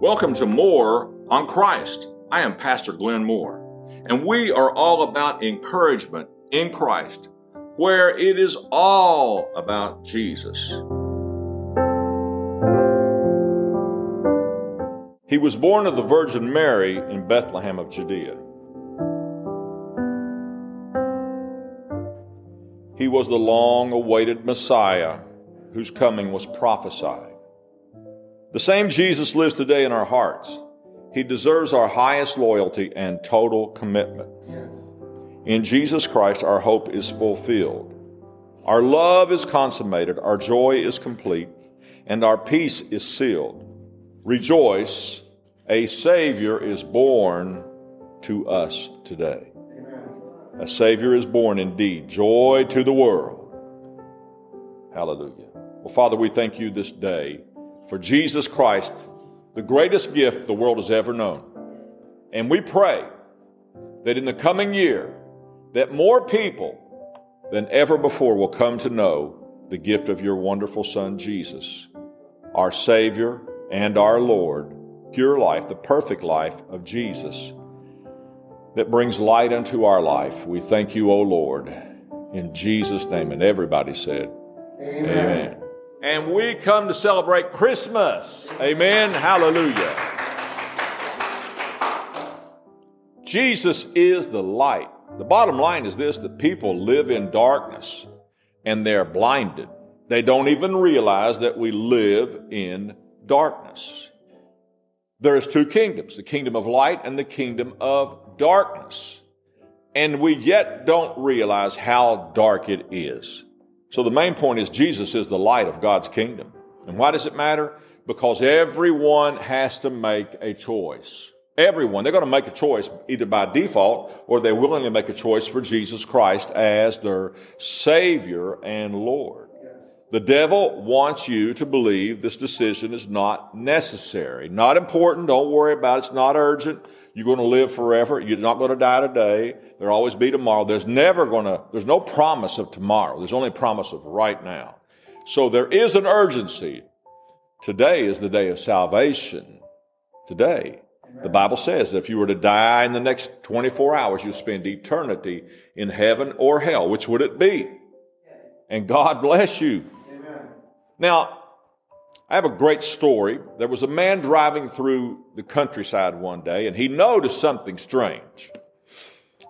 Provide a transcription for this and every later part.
Welcome to More on Christ. I am Pastor Glenn Moore, and we are all about encouragement in Christ, where it is all about Jesus. He was born of the Virgin Mary in Bethlehem of Judea. He was the long awaited Messiah whose coming was prophesied. The same Jesus lives today in our hearts. He deserves our highest loyalty and total commitment. In Jesus Christ, our hope is fulfilled. Our love is consummated, our joy is complete, and our peace is sealed. Rejoice, a Savior is born to us today. A Savior is born indeed. Joy to the world. Hallelujah. Well, Father, we thank you this day for Jesus Christ, the greatest gift the world has ever known. And we pray that in the coming year, that more people than ever before will come to know the gift of your wonderful Son, Jesus, our Savior and our Lord, pure life, the perfect life of Jesus that brings light unto our life. We thank you, O Lord, in Jesus' name. And everybody said, Amen. Amen. And we come to celebrate Christmas. Amen. Hallelujah. Jesus is the light. The bottom line is this that people live in darkness and they're blinded. They don't even realize that we live in darkness. There's two kingdoms, the kingdom of light and the kingdom of darkness. And we yet don't realize how dark it is. So the main point is Jesus is the light of God's kingdom. And why does it matter? Because everyone has to make a choice. Everyone. They're going to make a choice either by default or they willingly make a choice for Jesus Christ as their Savior and Lord. The devil wants you to believe this decision is not necessary, not important. Don't worry about it. It's not urgent. You're going to live forever. You're not going to die today. There'll always be tomorrow. There's never going to, there's no promise of tomorrow. There's only promise of right now. So there is an urgency. Today is the day of salvation. Today. The Bible says that if you were to die in the next 24 hours, you'll spend eternity in heaven or hell. Which would it be? And God bless you. Amen. Now, I have a great story. There was a man driving through the countryside one day and he noticed something strange.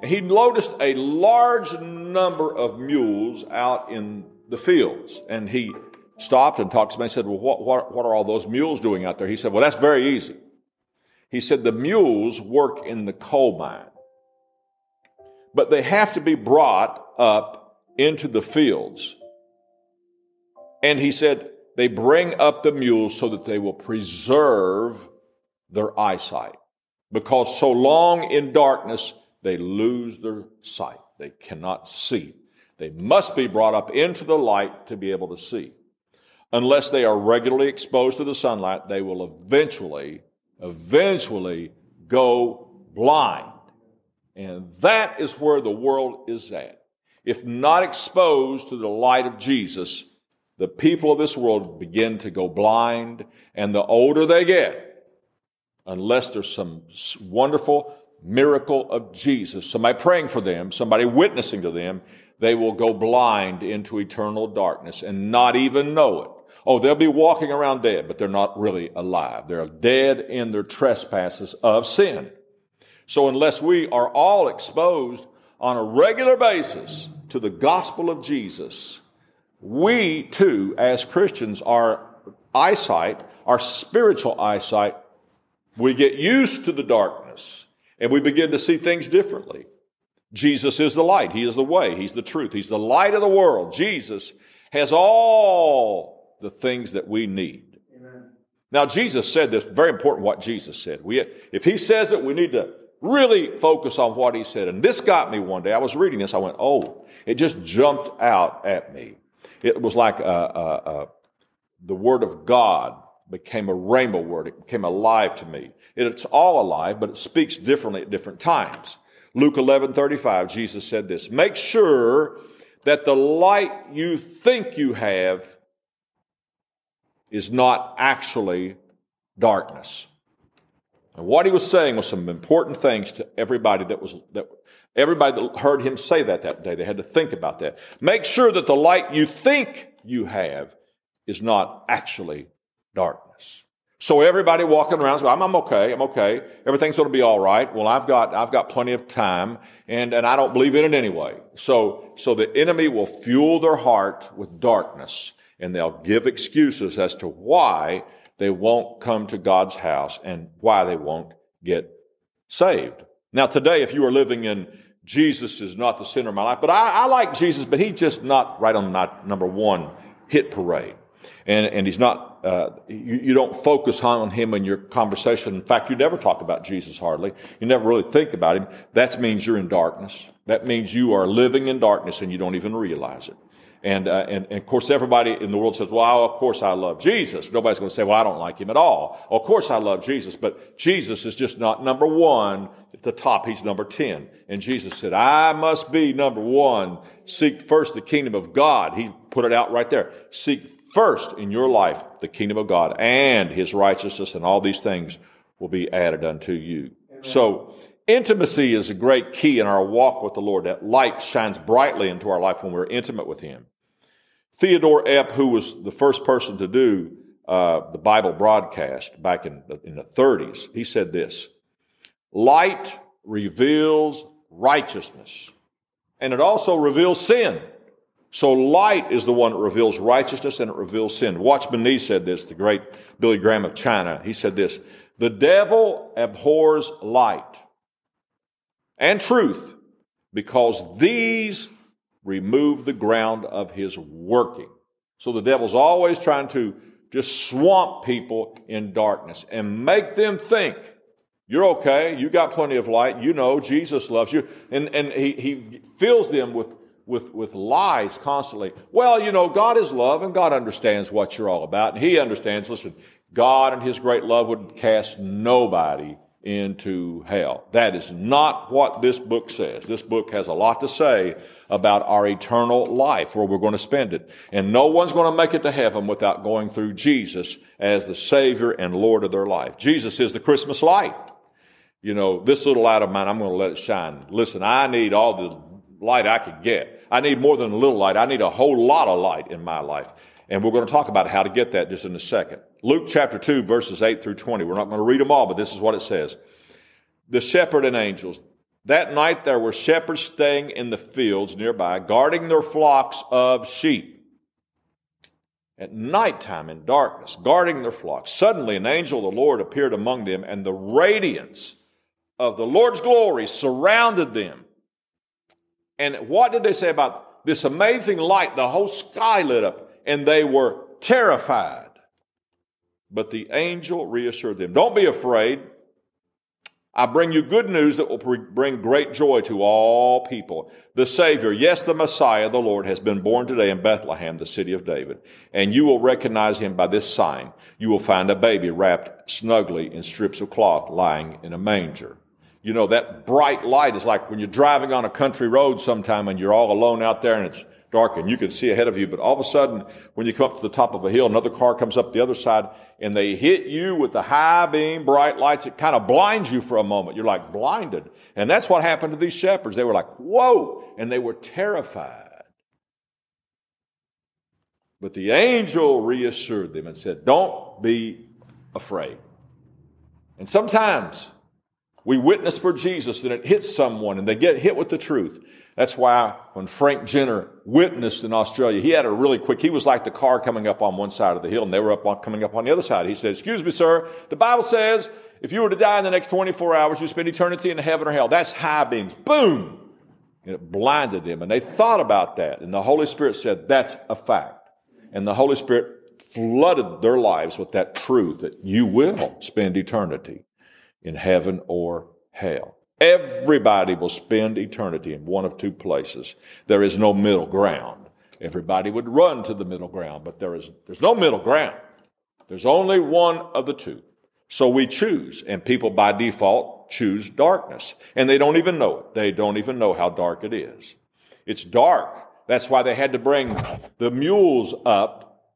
He noticed a large number of mules out in the fields and he stopped and talked to me and said, Well, what, what, what are all those mules doing out there? He said, Well, that's very easy. He said, The mules work in the coal mine, but they have to be brought up into the fields. And he said, they bring up the mules so that they will preserve their eyesight. Because so long in darkness, they lose their sight. They cannot see. They must be brought up into the light to be able to see. Unless they are regularly exposed to the sunlight, they will eventually, eventually go blind. And that is where the world is at. If not exposed to the light of Jesus, the people of this world begin to go blind, and the older they get, unless there's some wonderful miracle of Jesus, somebody praying for them, somebody witnessing to them, they will go blind into eternal darkness and not even know it. Oh, they'll be walking around dead, but they're not really alive. They're dead in their trespasses of sin. So unless we are all exposed on a regular basis to the gospel of Jesus, we too, as Christians, our eyesight, our spiritual eyesight, we get used to the darkness and we begin to see things differently. Jesus is the light. He is the way. He's the truth. He's the light of the world. Jesus has all the things that we need. Amen. Now, Jesus said this, very important what Jesus said. We, if he says it, we need to really focus on what he said. And this got me one day. I was reading this. I went, oh, it just jumped out at me. It was like a, a, a, the Word of God became a rhema word. It became alive to me. It's all alive, but it speaks differently at different times. Luke 11 35, Jesus said this Make sure that the light you think you have is not actually darkness. And what he was saying was some important things to everybody that was, that everybody that heard him say that that day. They had to think about that. Make sure that the light you think you have is not actually darkness. So everybody walking around, I'm, I'm okay, I'm okay. Everything's going to be all right. Well, I've got, I've got plenty of time and, and I don't believe in it anyway. So, so the enemy will fuel their heart with darkness and they'll give excuses as to why they won't come to God's house and why they won't get saved. Now today, if you are living in Jesus is not the center of my life, but I, I like Jesus, but he's just not right on my number one hit parade. And, and he's not, uh, you, you, don't focus on him in your conversation. In fact, you never talk about Jesus hardly. You never really think about him. That means you're in darkness. That means you are living in darkness and you don't even realize it. And, uh, and, and, of course, everybody in the world says, well, of course I love Jesus. Nobody's going to say, well, I don't like him at all. Of course I love Jesus, but Jesus is just not number one at the top. He's number 10. And Jesus said, I must be number one. Seek first the kingdom of God. He put it out right there. Seek first in your life the kingdom of God and his righteousness and all these things will be added unto you. Amen. So intimacy is a great key in our walk with the Lord. That light shines brightly into our life when we're intimate with him. Theodore Epp, who was the first person to do uh, the Bible broadcast back in, in the 30s, he said this Light reveals righteousness, and it also reveals sin. So light is the one that reveals righteousness and it reveals sin. Watchman Nee said this, the great Billy Graham of China. He said this, the devil abhors light and truth because these remove the ground of his working. So the devil's always trying to just swamp people in darkness and make them think you're okay. You got plenty of light. You know Jesus loves you. And, and he, he fills them with with, with lies constantly. Well, you know, God is love and God understands what you're all about. And He understands, listen, God and His great love would cast nobody into hell. That is not what this book says. This book has a lot to say about our eternal life, where we're going to spend it. And no one's going to make it to heaven without going through Jesus as the Savior and Lord of their life. Jesus is the Christmas light. You know, this little light of mine, I'm going to let it shine. Listen, I need all the light I could get. I need more than a little light. I need a whole lot of light in my life. And we're going to talk about how to get that just in a second. Luke chapter 2, verses 8 through 20. We're not going to read them all, but this is what it says. The shepherd and angels. That night there were shepherds staying in the fields nearby, guarding their flocks of sheep. At nighttime in darkness, guarding their flocks. Suddenly an angel of the Lord appeared among them, and the radiance of the Lord's glory surrounded them. And what did they say about this amazing light? The whole sky lit up and they were terrified. But the angel reassured them, don't be afraid. I bring you good news that will bring great joy to all people. The Savior, yes, the Messiah, the Lord, has been born today in Bethlehem, the city of David. And you will recognize him by this sign. You will find a baby wrapped snugly in strips of cloth lying in a manger. You know, that bright light is like when you're driving on a country road sometime and you're all alone out there and it's dark and you can see ahead of you. But all of a sudden, when you come up to the top of a hill, another car comes up the other side and they hit you with the high beam bright lights. It kind of blinds you for a moment. You're like blinded. And that's what happened to these shepherds. They were like, whoa, and they were terrified. But the angel reassured them and said, don't be afraid. And sometimes we witness for Jesus and it hits someone and they get hit with the truth. That's why when Frank Jenner witnessed in Australia, he had a really quick, he was like the car coming up on one side of the hill and they were up on, coming up on the other side. He said, excuse me, sir, the Bible says if you were to die in the next 24 hours, you spend eternity in heaven or hell. That's high beams. Boom! And it blinded them. And they thought about that. And the Holy Spirit said, that's a fact. And the Holy Spirit flooded their lives with that truth that you will spend eternity in heaven or hell. Everybody will spend eternity in one of two places. There is no middle ground. Everybody would run to the middle ground, but there is, there's no middle ground. There's only one of the two. So we choose, and people by default choose darkness. And they don't even know it. They don't even know how dark it is. It's dark. That's why they had to bring the mules up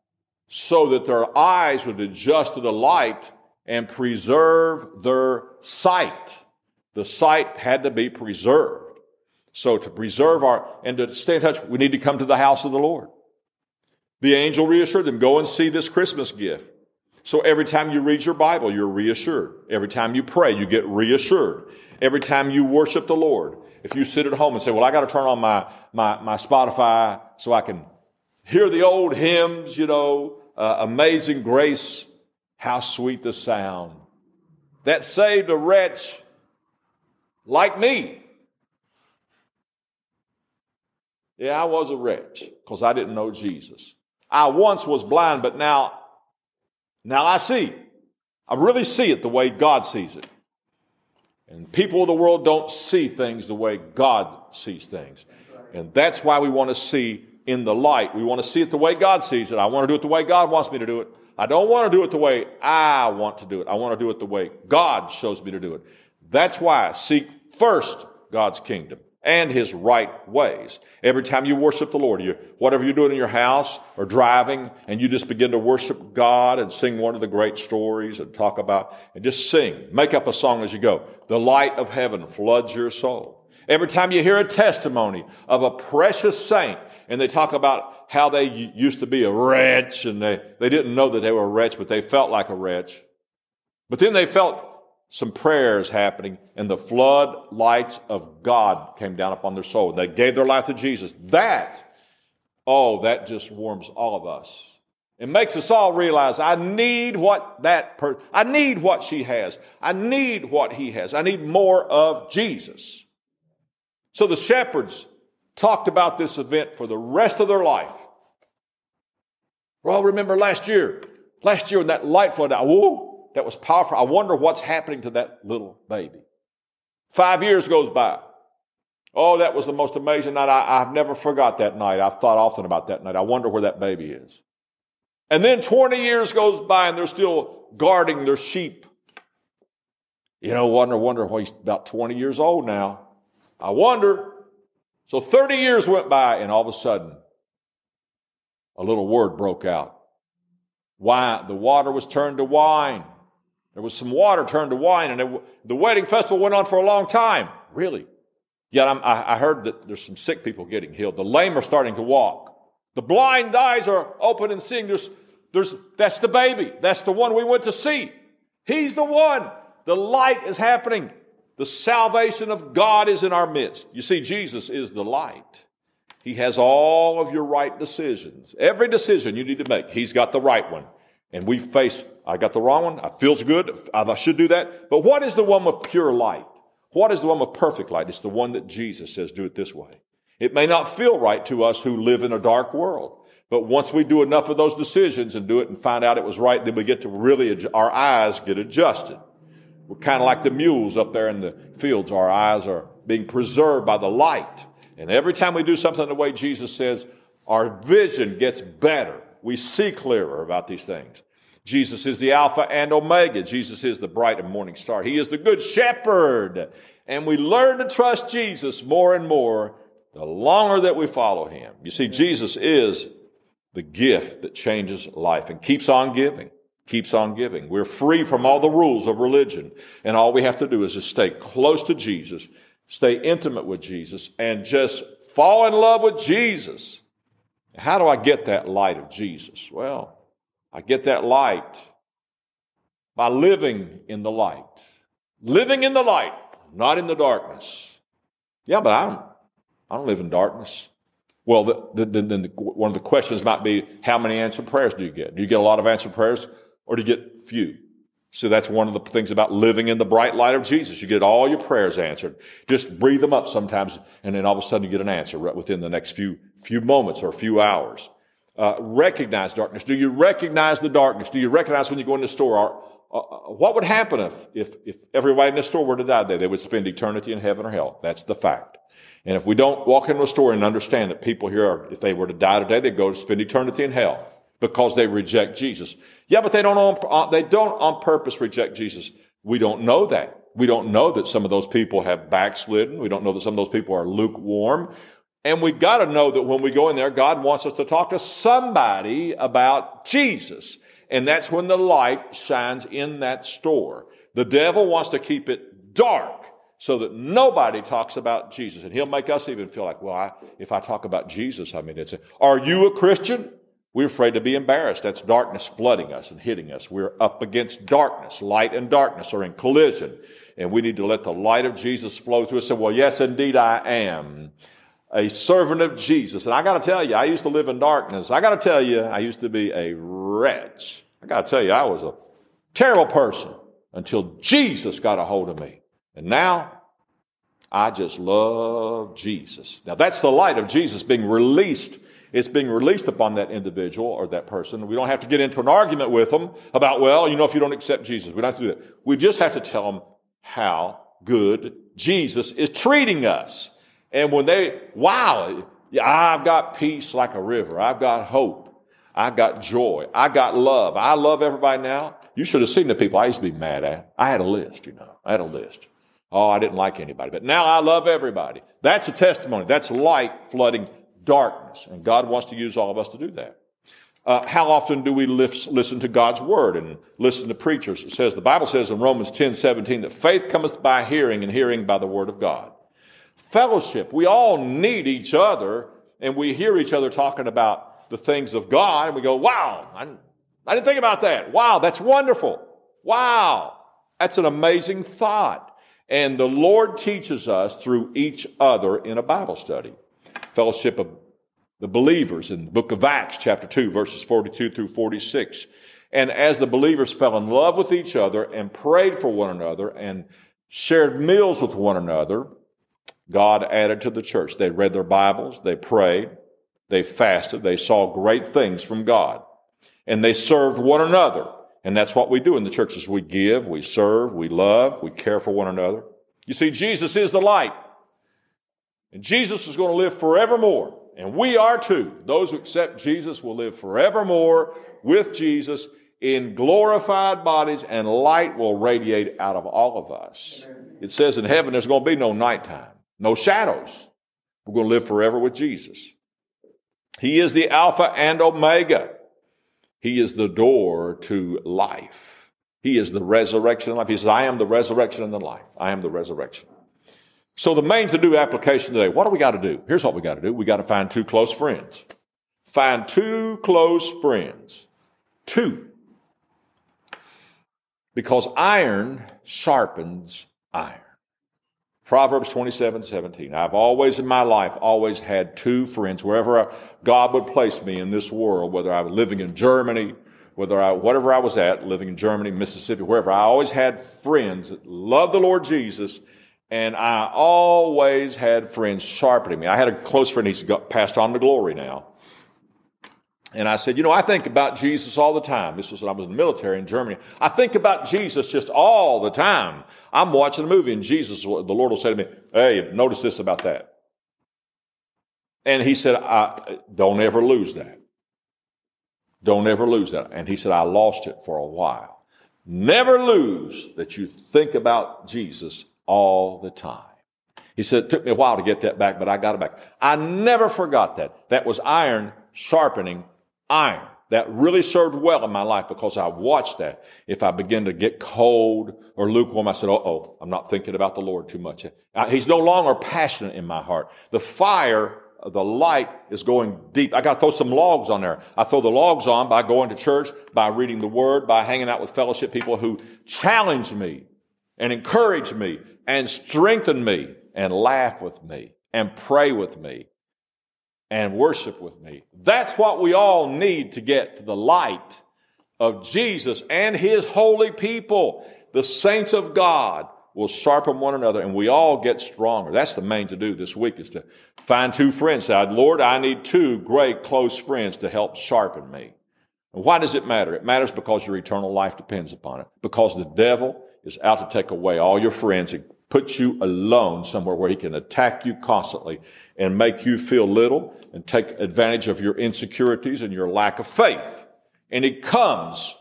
so that their eyes would adjust to the light and preserve their sight. The sight had to be preserved. So to preserve our, and to stay in touch, we need to come to the house of the Lord. The angel reassured them, go and see this Christmas gift. So every time you read your Bible, you're reassured. Every time you pray, you get reassured. Every time you worship the Lord, if you sit at home and say, well, I got to turn on my, my, my Spotify so I can hear the old hymns, you know, uh, Amazing Grace, how sweet the sound that saved a wretch like me. Yeah, I was a wretch because I didn't know Jesus. I once was blind, but now, now I see. I really see it the way God sees it. And people of the world don't see things the way God sees things. And that's why we want to see in the light. We want to see it the way God sees it. I want to do it the way God wants me to do it. I don't want to do it the way I want to do it. I want to do it the way God shows me to do it. That's why seek first God's kingdom and his right ways. Every time you worship the Lord, you, whatever you're doing in your house or driving, and you just begin to worship God and sing one of the great stories and talk about, and just sing. Make up a song as you go. The light of heaven floods your soul. Every time you hear a testimony of a precious saint, and they talk about how they used to be a wretch, and they, they didn't know that they were a wretch, but they felt like a wretch. But then they felt some prayers happening, and the flood lights of God came down upon their soul. They gave their life to Jesus. That, oh, that just warms all of us. It makes us all realize I need what that person, I need what she has. I need what he has. I need more of Jesus. So the shepherds talked about this event for the rest of their life. Well, remember last year, last year when that light flooded out, whoa, that was powerful. I wonder what's happening to that little baby. Five years goes by. Oh, that was the most amazing night. I, have never forgot that night. I've thought often about that night. I wonder where that baby is. And then 20 years goes by and they're still guarding their sheep. You know, wonder, wonder why he's about 20 years old now. I wonder. So 30 years went by and all of a sudden, a little word broke out. Why the water was turned to wine. There was some water turned to wine, and it, the wedding festival went on for a long time. Really? Yet I, I heard that there's some sick people getting healed. The lame are starting to walk. The blind eyes are open and seeing. There's, there's, that's the baby. That's the one we went to see. He's the one. The light is happening. The salvation of God is in our midst. You see, Jesus is the light. He has all of your right decisions. Every decision you need to make, He's got the right one. And we face I got the wrong one. It feels good. I should do that. But what is the one with pure light? What is the one with perfect light? It's the one that Jesus says, do it this way. It may not feel right to us who live in a dark world. But once we do enough of those decisions and do it and find out it was right, then we get to really, our eyes get adjusted. We're kind of like the mules up there in the fields. Our eyes are being preserved by the light. And every time we do something the way Jesus says, our vision gets better. We see clearer about these things. Jesus is the Alpha and Omega. Jesus is the bright and morning star. He is the good shepherd. And we learn to trust Jesus more and more the longer that we follow him. You see, Jesus is the gift that changes life and keeps on giving, keeps on giving. We're free from all the rules of religion. And all we have to do is just stay close to Jesus, stay intimate with Jesus, and just fall in love with Jesus. How do I get that light of Jesus? Well, I get that light by living in the light. Living in the light, not in the darkness. Yeah, but I don't, I don't live in darkness. Well, the, the, the, one of the questions might be, how many answered prayers do you get? Do you get a lot of answered prayers or do you get few? So that's one of the things about living in the bright light of Jesus. You get all your prayers answered. Just breathe them up sometimes, and then all of a sudden you get an answer right within the next few few moments or a few hours uh, recognize darkness? Do you recognize the darkness? Do you recognize when you go in the store? Or, uh, uh, what would happen if, if, if everybody in the store were to die today? They would spend eternity in heaven or hell. That's the fact. And if we don't walk into a store and understand that people here, are, if they were to die today, they'd go to spend eternity in hell because they reject Jesus. Yeah, but they don't on, uh, they don't on purpose reject Jesus. We don't know that. We don't know that some of those people have backslidden. We don't know that some of those people are lukewarm. And we've got to know that when we go in there, God wants us to talk to somebody about Jesus. And that's when the light shines in that store. The devil wants to keep it dark so that nobody talks about Jesus. And he'll make us even feel like, well, I, if I talk about Jesus, I mean, it's a, are you a Christian? We're afraid to be embarrassed. That's darkness flooding us and hitting us. We're up against darkness. Light and darkness are in collision. And we need to let the light of Jesus flow through us. And say, well, yes, indeed I am a servant of Jesus. And I got to tell you, I used to live in darkness. I got to tell you, I used to be a wretch. I got to tell you, I was a terrible person until Jesus got a hold of me. And now I just love Jesus. Now that's the light of Jesus being released. It's being released upon that individual or that person. We don't have to get into an argument with them about, well, you know, if you don't accept Jesus, we don't have to do that. We just have to tell them how good Jesus is treating us. And when they, wow, I've got peace like a river. I've got hope. I got joy. I got love. I love everybody now. You should have seen the people I used to be mad at. I had a list, you know. I had a list. Oh, I didn't like anybody. But now I love everybody. That's a testimony. That's light flooding darkness. And God wants to use all of us to do that. Uh, how often do we listen to God's word and listen to preachers? It says, the Bible says in Romans 10, 17, that faith cometh by hearing and hearing by the word of God. Fellowship. We all need each other and we hear each other talking about the things of God and we go, wow, I, I didn't think about that. Wow, that's wonderful. Wow, that's an amazing thought. And the Lord teaches us through each other in a Bible study. Fellowship of the believers in the book of Acts, chapter 2, verses 42 through 46. And as the believers fell in love with each other and prayed for one another and shared meals with one another, God added to the church. They read their Bibles, they prayed, they fasted, they saw great things from God, and they served one another. And that's what we do in the churches. We give, we serve, we love, we care for one another. You see, Jesus is the light. And Jesus is going to live forevermore. And we are too. Those who accept Jesus will live forevermore with Jesus in glorified bodies, and light will radiate out of all of us. It says in heaven there's going to be no nighttime no shadows. We're going to live forever with Jesus. He is the Alpha and Omega. He is the door to life. He is the resurrection and life. He says, I am the resurrection and the life. I am the resurrection. So the main to do application today, what do we got to do? Here's what we got to do. We got to find two close friends. Find two close friends. Two. Because iron sharpens iron. Proverbs 27, 17. I've always in my life, always had two friends. Wherever God would place me in this world, whether I was living in Germany, whether I, whatever I was at, living in Germany, Mississippi, wherever, I always had friends that loved the Lord Jesus, and I always had friends sharpening me. I had a close friend, he's got passed on to glory now. And I said, you know, I think about Jesus all the time. This was when I was in the military in Germany. I think about Jesus just all the time. I'm watching a movie and Jesus, the Lord will say to me, hey, notice this about that. And he said, don't ever lose that. Don't ever lose that. And he said, I lost it for a while. Never lose that you think about Jesus all the time. He said, it took me a while to get that back, but I got it back. I never forgot that. That was iron sharpening iron. That really served well in my life because I watched that. If I begin to get cold or lukewarm, I said, oh, oh, I'm not thinking about the Lord too much. He's no longer passionate in my heart. The fire, the light is going deep. I got to throw some logs on there. I throw the logs on by going to church, by reading the word, by hanging out with fellowship people who challenge me and encourage me and strengthen me and laugh with me and pray with me and worship with me. That's what we all need to get to the light of Jesus and his holy people. The saints of God will sharpen one another and we all get stronger. That's the main to do this week is to find two friends. Say, Lord, I need two great close friends to help sharpen me. And why does it matter? It matters because your eternal life depends upon it. Because the devil is out to take away all your friends and put you alone somewhere where he can attack you constantly and make you feel little and take advantage of your insecurities and your lack of faith. And he comes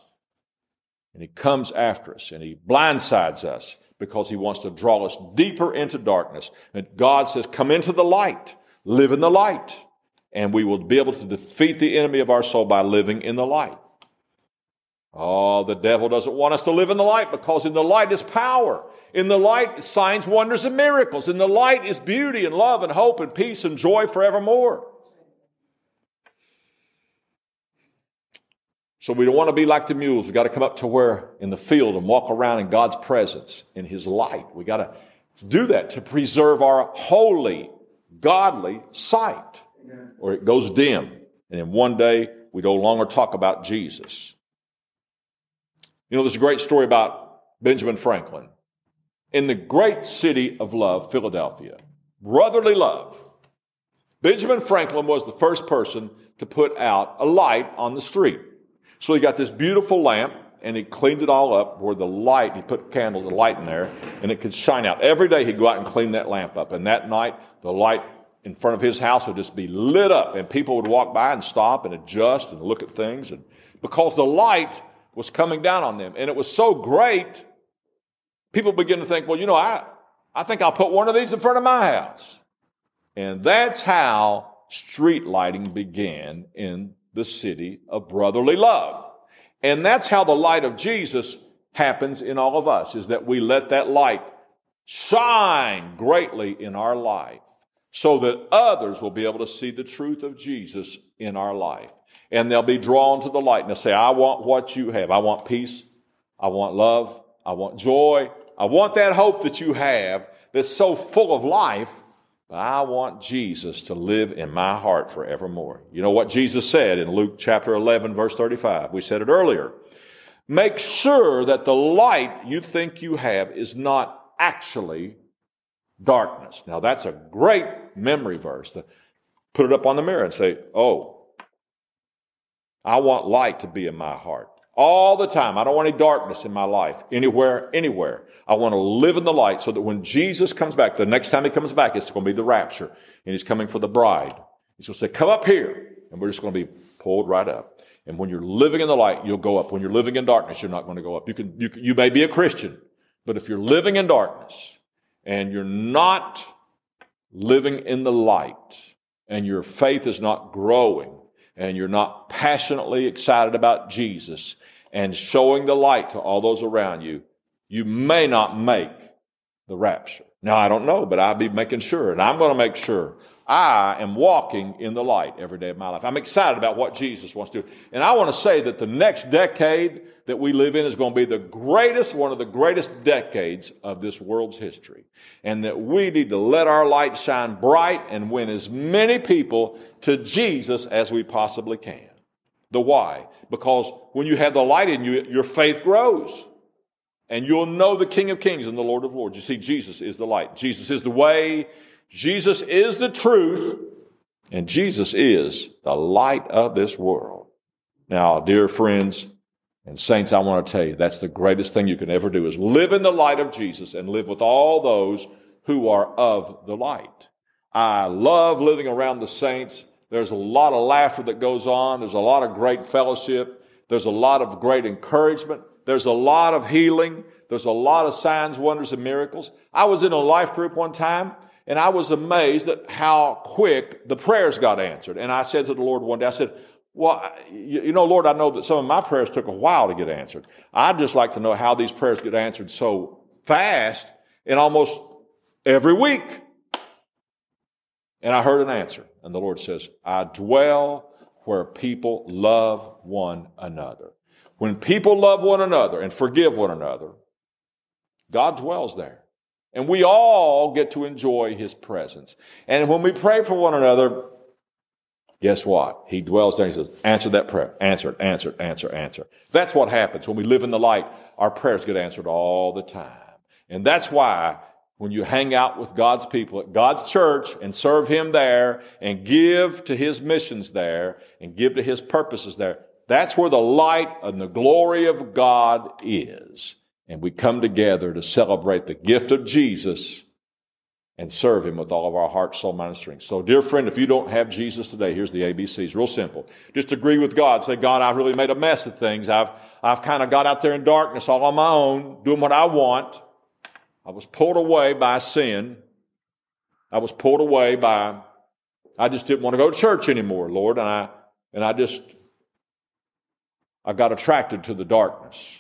and he comes after us and he blindsides us because he wants to draw us deeper into darkness. And God says, come into the light, live in the light, and we will be able to defeat the enemy of our soul by living in the light. Oh, the devil doesn't want us to live in the light because in the light is power. In the light, signs, wonders, and miracles. In the light is beauty and love and hope and peace and joy forevermore. So we don't want to be like the mules. We've got to come up to where in the field and walk around in God's presence, in His light. We got to do that to preserve our holy, godly sight, or it goes dim. And then one day we no longer talk about Jesus. You know, there's a great story about Benjamin Franklin. In the great city of love, Philadelphia, brotherly love, Benjamin Franklin was the first person to put out a light on the street. So he got this beautiful lamp and he cleaned it all up where the light, he put candles, the light in there, and it could shine out. Every day he'd go out and clean that lamp up. And that night, the light in front of his house would just be lit up and people would walk by and stop and adjust and look at things. And because the light was coming down on them. And it was so great, people begin to think, well, you know, I, I think I'll put one of these in front of my house. And that's how street lighting began in the city of brotherly love. And that's how the light of Jesus happens in all of us, is that we let that light shine greatly in our life so that others will be able to see the truth of Jesus in our life and they'll be drawn to the light and they'll say, I want what you have. I want peace. I want love. I want joy. I want that hope that you have that's so full of life. But I want Jesus to live in my heart forevermore. You know what Jesus said in Luke chapter 11, verse 35? We said it earlier. Make sure that the light you think you have is not actually darkness. Now that's a great memory verse put it up on the mirror and say, oh, I want light to be in my heart all the time. I don't want any darkness in my life, anywhere, anywhere. I want to live in the light so that when Jesus comes back, the next time he comes back, it's going to be the rapture, and he's coming for the bride. He's going to say, Come up here, and we're just going to be pulled right up. And when you're living in the light, you'll go up. When you're living in darkness, you're not going to go up. You can, you, you may be a Christian, but if you're living in darkness and you're not living in the light and your faith is not growing, and you're not passionately excited about Jesus and showing the light to all those around you, you may not make the rapture. Now, I don't know, but I'll be making sure, and I'm going to make sure I am walking in the light every day of my life. I'm excited about what Jesus wants to do. And I want to say that the next decade that we live in is going to be the greatest, one of the greatest decades of this world's history. And that we need to let our light shine bright and win as many people to Jesus as we possibly can. The why? Because when you have the light in you, your faith grows. And you'll know the King of Kings and the Lord of Lords. You see, Jesus is the light. Jesus is the way. Jesus is the truth. And Jesus is the light of this world. Now, dear friends, and saints, I want to tell you, that's the greatest thing you can ever do is live in the light of Jesus and live with all those who are of the light. I love living around the saints. There's a lot of laughter that goes on. There's a lot of great fellowship. There's a lot of great encouragement. There's a lot of healing. There's a lot of signs, wonders, and miracles. I was in a life group one time and I was amazed at how quick the prayers got answered. And I said to the Lord one day, I said, well, you know, Lord, I know that some of my prayers took a while to get answered. I'd just like to know how these prayers get answered so fast and almost every week. And I heard an answer. And the Lord says, I dwell where people love one another. When people love one another and forgive one another, God dwells there. And we all get to enjoy his presence. And when we pray for one another, guess what? He dwells there. He says, answer that prayer. Answer it, answer it, answer, answer. That's what happens when we live in the light. Our prayers get answered all the time. And that's why when you hang out with God's people at God's church and serve Him there and give to His missions there and give to His purposes there, that's where the light and the glory of God is. And we come together to celebrate the gift of Jesus and serve him with all of our heart, soul, mind, and strength. So, dear friend, if you don't have Jesus today, here's the ABCs. Real simple. Just agree with God. Say, God, I've really made a mess of things. I've, I've kind of got out there in darkness all on my own, doing what I want. I was pulled away by sin. I was pulled away by, I just didn't want to go to church anymore, Lord. And I, and I just I got attracted to the darkness.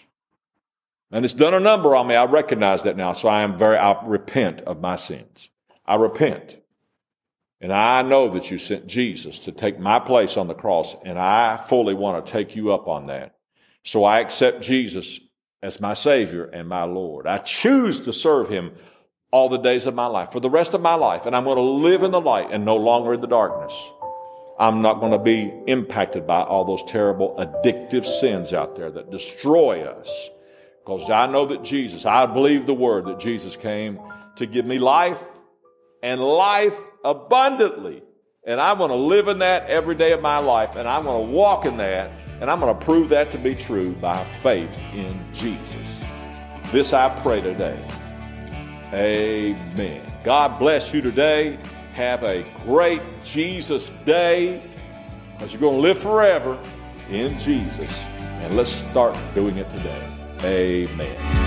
And it's done a number on me. I recognize that now. So I am very, I repent of my sins. I repent. And I know that you sent Jesus to take my place on the cross, and I fully want to take you up on that. So I accept Jesus as my Savior and my Lord. I choose to serve Him all the days of my life, for the rest of my life, and I'm going to live in the light and no longer in the darkness. I'm not going to be impacted by all those terrible addictive sins out there that destroy us. Because I know that Jesus, I believe the word that Jesus came to give me life and life abundantly. And I'm going to live in that every day of my life, and I'm going to walk in that, and I'm going to prove that to be true by faith in Jesus. This I pray today. Amen. God bless you today. Have a great Jesus day because you're going to live forever in Jesus. And let's start doing it today. Amen.